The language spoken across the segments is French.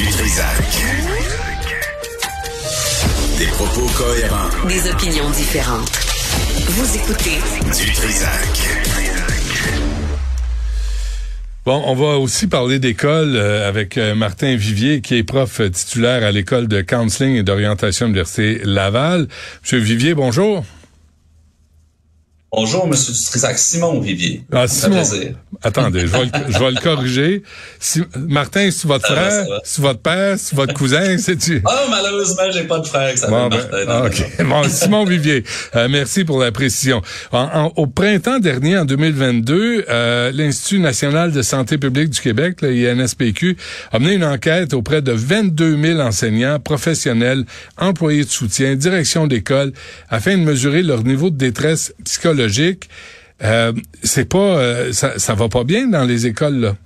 Du Trisac. Des propos cohérents. Des opinions différentes. Vous écoutez Du Trisac. Bon, on va aussi parler d'école euh, avec euh, Martin Vivier, qui est prof titulaire à l'école de counseling et d'orientation de l'Université Laval. Monsieur Vivier, bonjour. Bonjour, Monsieur Dutrisac. Simon Vivier. Ah, Simon. Attendez, je vais le, je vais le corriger. Si- Martin, c'est votre Ça frère, va. c'est votre père, c'est votre cousin, c'est-tu? Ah, malheureusement, j'ai pas de frère qui s'appelle Bon, ben, Martin. OK. Bon, Simon Vivier, euh, merci pour la précision. En- en- au printemps dernier, en 2022, euh, l'Institut national de santé publique du Québec, le INSPQ, a mené une enquête auprès de 22 000 enseignants, professionnels, employés de soutien, direction d'école, afin de mesurer leur niveau de détresse psychologique. Euh, c'est pas, euh, ça, ça va pas bien dans les écoles là.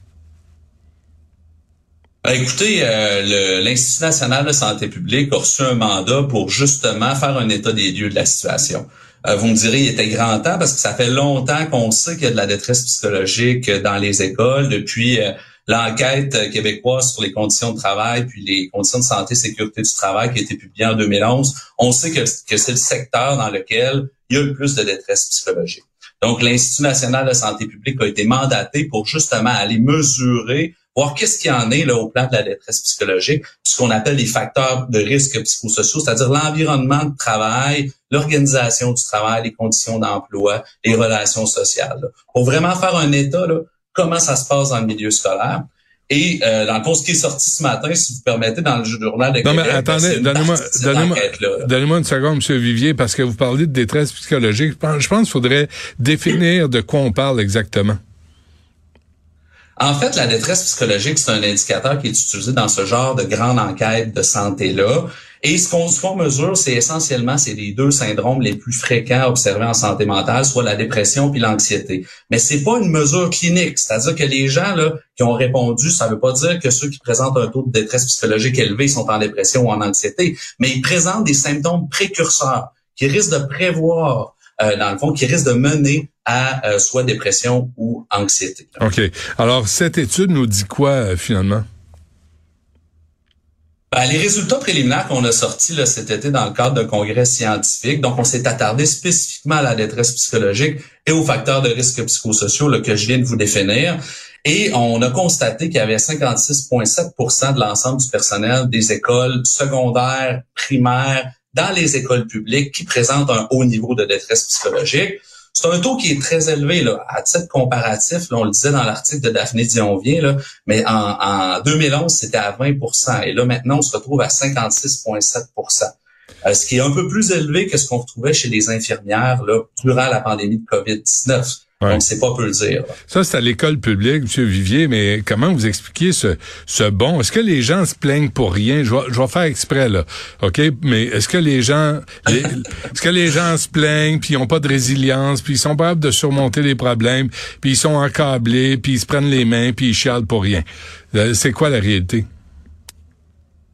Ben, écoutez, euh, l'Institut national de santé publique a reçu un mandat pour justement faire un état des lieux de la situation. Vous me direz, il était grand temps parce que ça fait longtemps qu'on sait qu'il y a de la détresse psychologique dans les écoles depuis l'enquête euh, québécoise sur les conditions de travail puis les conditions de santé et sécurité du travail qui a été publiée en 2011. On sait que, c'est le secteur dans lequel il y a le plus de détresse psychologique. Donc, l'Institut national de santé publique a été mandaté pour justement aller mesurer, voir qu'est-ce qu'il y en est là, au plan de la détresse psychologique, ce qu'on appelle les facteurs de risque psychosociaux, c'est-à-dire l'environnement de travail, l'organisation du travail, les conditions d'emploi, les relations sociales. Pour vraiment faire un état, là, comment ça se passe dans le milieu scolaire. Et euh, dans le ce qui est sorti ce matin, si vous permettez, dans le journal de Non, mais Québec, ben, attendez, donnez-moi, enquête-là. donnez-moi une seconde, Monsieur Vivier, parce que vous parlez de détresse psychologique. Je pense, je pense qu'il faudrait définir de quoi on parle exactement. En fait, la détresse psychologique, c'est un indicateur qui est utilisé dans ce genre de grande enquête de santé-là. Et ce qu'on ce qu'on mesure, c'est essentiellement c'est les deux syndromes les plus fréquents observés en santé mentale, soit la dépression puis l'anxiété. Mais c'est pas une mesure clinique, c'est-à-dire que les gens là qui ont répondu, ça veut pas dire que ceux qui présentent un taux de détresse psychologique élevé sont en dépression ou en anxiété, mais ils présentent des symptômes précurseurs qui risquent de prévoir euh, dans le fond, qui risquent de mener à euh, soit dépression ou anxiété. OK. Alors, cette étude nous dit quoi, euh, finalement? Ben, les résultats préliminaires qu'on a sortis là, cet été dans le cadre d'un congrès scientifique, donc on s'est attardé spécifiquement à la détresse psychologique et aux facteurs de risque psychosociaux là, que je viens de vous définir. Et on a constaté qu'il y avait 56,7% de l'ensemble du personnel des écoles secondaires, primaires, dans les écoles publiques qui présentent un haut niveau de détresse psychologique. C'est un taux qui est très élevé. Là. À titre comparatif, là, on le disait dans l'article de Daphné Dionvien, là, mais en, en 2011, c'était à 20 Et là, maintenant, on se retrouve à 56,7% euh, ce qui est un peu plus élevé que ce qu'on retrouvait chez les infirmières durant la pandémie de COVID-19. Ouais. C'est pas peu le dire. Ça, c'est à l'école publique, Monsieur Vivier, mais comment vous expliquez ce, ce bon? Est-ce que les gens se plaignent pour rien? Je vais, je vais faire exprès, là. OK? Mais est-ce que les gens, est-ce que les gens se plaignent, puis ils ont pas de résilience, puis ils sont pas capables de surmonter les problèmes, puis ils sont encablés, puis ils se prennent les mains, puis ils chialent pour rien? Euh, C'est quoi la réalité?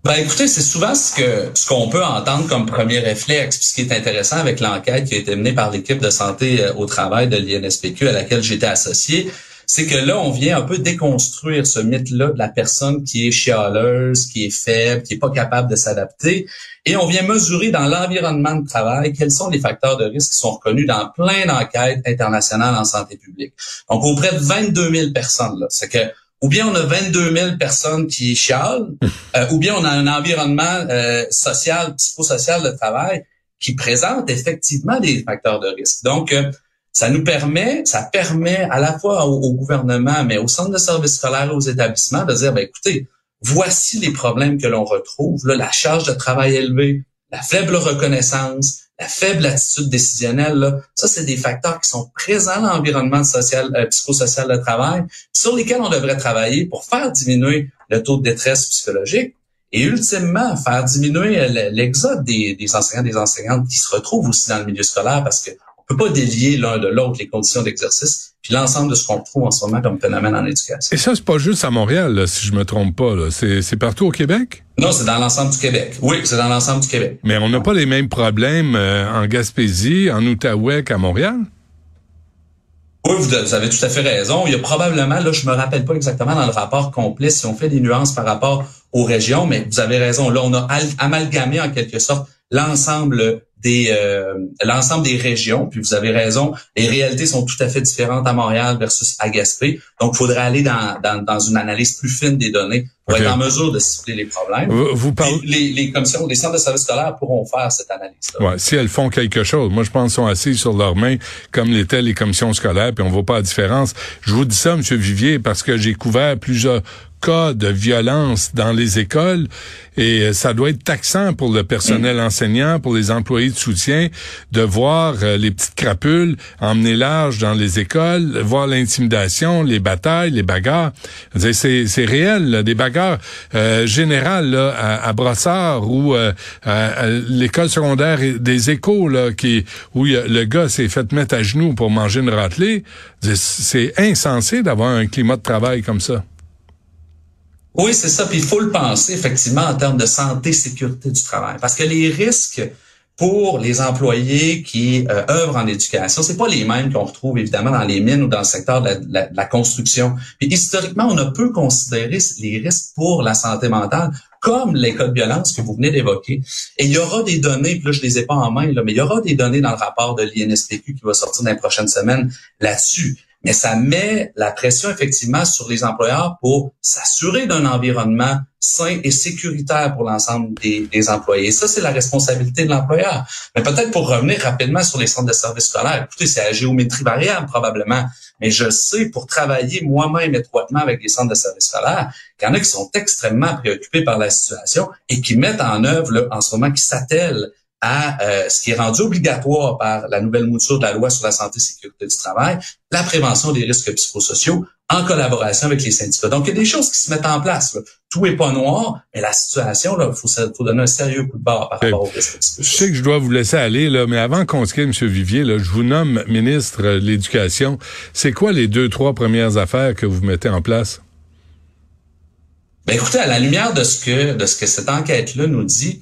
Ben écoutez, c'est souvent ce que ce qu'on peut entendre comme premier réflexe. Puis ce qui est intéressant avec l'enquête qui a été menée par l'équipe de santé euh, au travail de l'INSPQ à laquelle j'étais associé, c'est que là, on vient un peu déconstruire ce mythe-là de la personne qui est chialeuse, qui est faible, qui est pas capable de s'adapter. Et on vient mesurer dans l'environnement de travail quels sont les facteurs de risque qui sont reconnus dans plein d'enquêtes internationales en santé publique. Donc, auprès de 22 000 personnes, là. C'est que ou bien on a 22 000 personnes qui chialent, euh, ou bien on a un environnement euh, social, psychosocial de travail qui présente effectivement des facteurs de risque. Donc, euh, ça nous permet, ça permet à la fois au, au gouvernement, mais au centre de services scolaires et aux établissements de dire, ben, écoutez, voici les problèmes que l'on retrouve, là, la charge de travail élevée, la faible reconnaissance, la faible attitude décisionnelle, là, ça, c'est des facteurs qui sont présents dans l'environnement social, euh, psychosocial de travail, sur lesquels on devrait travailler pour faire diminuer le taux de détresse psychologique et ultimement faire diminuer l'exode des, des enseignants, des enseignantes qui se retrouvent aussi dans le milieu scolaire parce que peut pas délier l'un de l'autre les conditions d'exercice puis l'ensemble de ce qu'on trouve en ce moment comme phénomène en éducation. Et ça, c'est pas juste à Montréal, là, si je me trompe pas. là. C'est c'est partout au Québec? Non, c'est dans l'ensemble du Québec. Oui, c'est dans l'ensemble du Québec. Mais on n'a pas les mêmes problèmes euh, en Gaspésie, en Outaouais qu'à Montréal? Oui, vous vous avez tout à fait raison. Il y a probablement, là, je me rappelle pas exactement dans le rapport complet si on fait des nuances par rapport aux régions, mais vous avez raison. Là, on a amalgamé en quelque sorte l'ensemble des euh, l'ensemble des régions. Puis vous avez raison, les réalités sont tout à fait différentes à Montréal versus à Gaspé. Donc, il faudrait aller dans, dans, dans, une analyse plus fine des données pour être en mesure de cibler les problèmes. Vous, parlez... les, les, commissions, les centres de services scolaires pourront faire cette analyse-là. Ouais, si elles font quelque chose. Moi, je pense qu'elles sont assises sur leurs mains, comme l'étaient les commissions scolaires, puis on voit pas la différence. Je vous dis ça, M. Vivier, parce que j'ai couvert plusieurs cas de violence dans les écoles et euh, ça doit être taxant pour le personnel mm. enseignant, pour les employés de soutien, de voir euh, les petites crapules emmener large dans les écoles, voir l'intimidation, les batailles, les bagarres. C'est, c'est réel, des bagarres euh, générales là, à, à Brossard ou à, l'école secondaire des échos là, qui, où le gars s'est fait mettre à genoux pour manger une râtelée. C'est insensé d'avoir un climat de travail comme ça. Oui, c'est ça. Puis il faut le penser effectivement en termes de santé, sécurité du travail, parce que les risques pour les employés qui euh, œuvrent en éducation, c'est pas les mêmes qu'on retrouve évidemment dans les mines ou dans le secteur de la, construction. Puis historiquement, on a peu considéré les risques pour la santé mentale comme les cas de violence que vous venez d'évoquer. Et il y aura des données, puis là je les ai pas en main, là, mais il y aura des données dans le rapport de l'INSPQ qui va sortir dans les prochaines semaines là-dessus mais ça met la pression effectivement sur les employeurs pour s'assurer d'un environnement sain et sécuritaire pour l'ensemble des, employés. ça, c'est la responsabilité de l'employeur. Mais peut-être pour revenir rapidement sur les centres de services scolaires, écoutez, c'est la géométrie variable probablement, mais je sais pour travailler moi-même étroitement avec les centres de services scolaires qu'il y en a qui sont extrêmement préoccupés par la situation et qui mettent en œuvre là, en ce moment, qui s'attellent à euh, ce qui est rendu obligatoire par la nouvelle mouture de la loi sur la santé et sécurité du travail, la prévention des risques psychosociaux en collaboration avec les syndicats. Donc, il y a des choses qui se mettent en place. Tout est pas noir, mais la situation, il faut, faut, donner un sérieux coup de barre par rapport aux risques psychosociaux. Je sais que je dois vous laisser aller, là, mais avant qu'on se quitte, M. Vivier, là, je vous nomme ministre de l'Éducation. C'est quoi les deux, trois premières affaires que vous mettez en place? Ben, écoutez, à la lumière de ce que, de ce que cette enquête-là nous dit,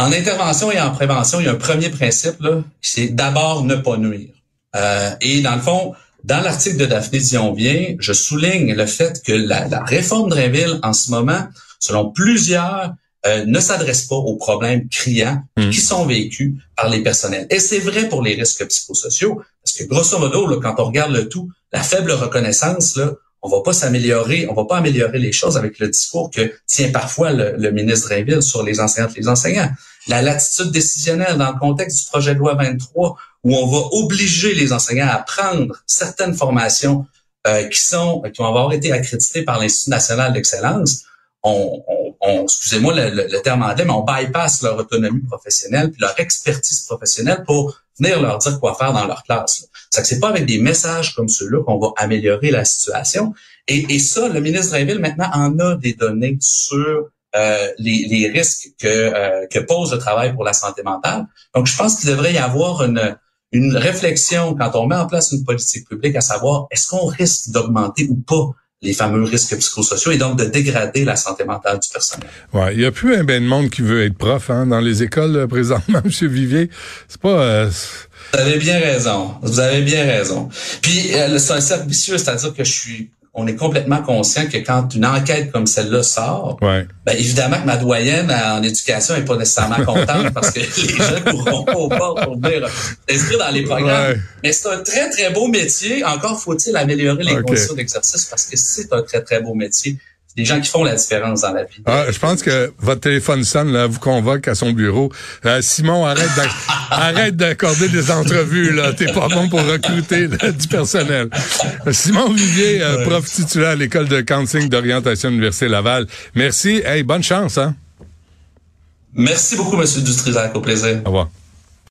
en intervention et en prévention, il y a un premier principe, là, c'est d'abord ne pas nuire. Euh, et dans le fond, dans l'article de Daphné Dion-Vient, je souligne le fait que la, réforme de Réville, en ce moment, selon plusieurs, euh, ne s'adresse pas aux problèmes criants mmh. qui sont vécus par les personnels. Et c'est vrai pour les risques psychosociaux, parce que grosso modo, là, quand on regarde le tout, la faible reconnaissance, là, on va pas s'améliorer, on va pas améliorer les choses avec le discours que tient parfois le, ministre Drainville sur les enseignantes et les enseignants. La latitude décisionnelle dans le contexte du projet de loi 23, où on va obliger les enseignants à prendre certaines formations euh, qui sont qui vont avoir été accréditées par l'Institut national d'excellence, on, on, excusez-moi le, le, terme anglais, mais on bypass leur autonomie professionnelle puis leur expertise professionnelle pour venir leur dire quoi faire dans leur classe. C'est que c'est pas avec des messages comme ceux-là qu'on va améliorer la situation. Et, et ça, le ministre Drainville maintenant en a des données sur euh, les, risques que, euh, que pose le travail pour la santé mentale. Donc, je pense qu'il devrait y avoir une, une réflexion quand on met en place une politique publique à savoir est-ce qu'on risque d'augmenter ou pas les fameux risques psychosociaux et donc de dégrader la santé mentale du personnel. Ouais, il y a plus un ben de monde qui veut être prof hein, dans les écoles euh, présentement, M. Vivier. C'est pas. Euh, vous avez bien raison. Vous avez bien raison. Puis euh, c'est un cercle vicieux, c'est-à-dire que je suis on est complètement conscient que quand une enquête comme celle-là sort, ouais. ben évidemment que ma doyenne en éducation est pas nécessairement contente parce que les jeunes pourront pas au port pour venir s'inscrire dans les programmes. Mais c'est un très, très beau métier. Encore faut-il améliorer les conditions d'exercice parce que c'est un très, très beau métier des gens qui font la différence dans la vie. Ah, je pense que votre téléphone sonne, là, vous convoque à son bureau. Euh, Simon, arrête arrête d'accorder des entrevues, là. T'es pas bon pour recruter du personnel. Simon Vivier, euh, prof titulaire à l'école de counseling d'orientation Université Laval. Merci. Hey, bonne chance, hein. Merci beaucoup, Monsieur Dutrisac. Au plaisir. Au revoir.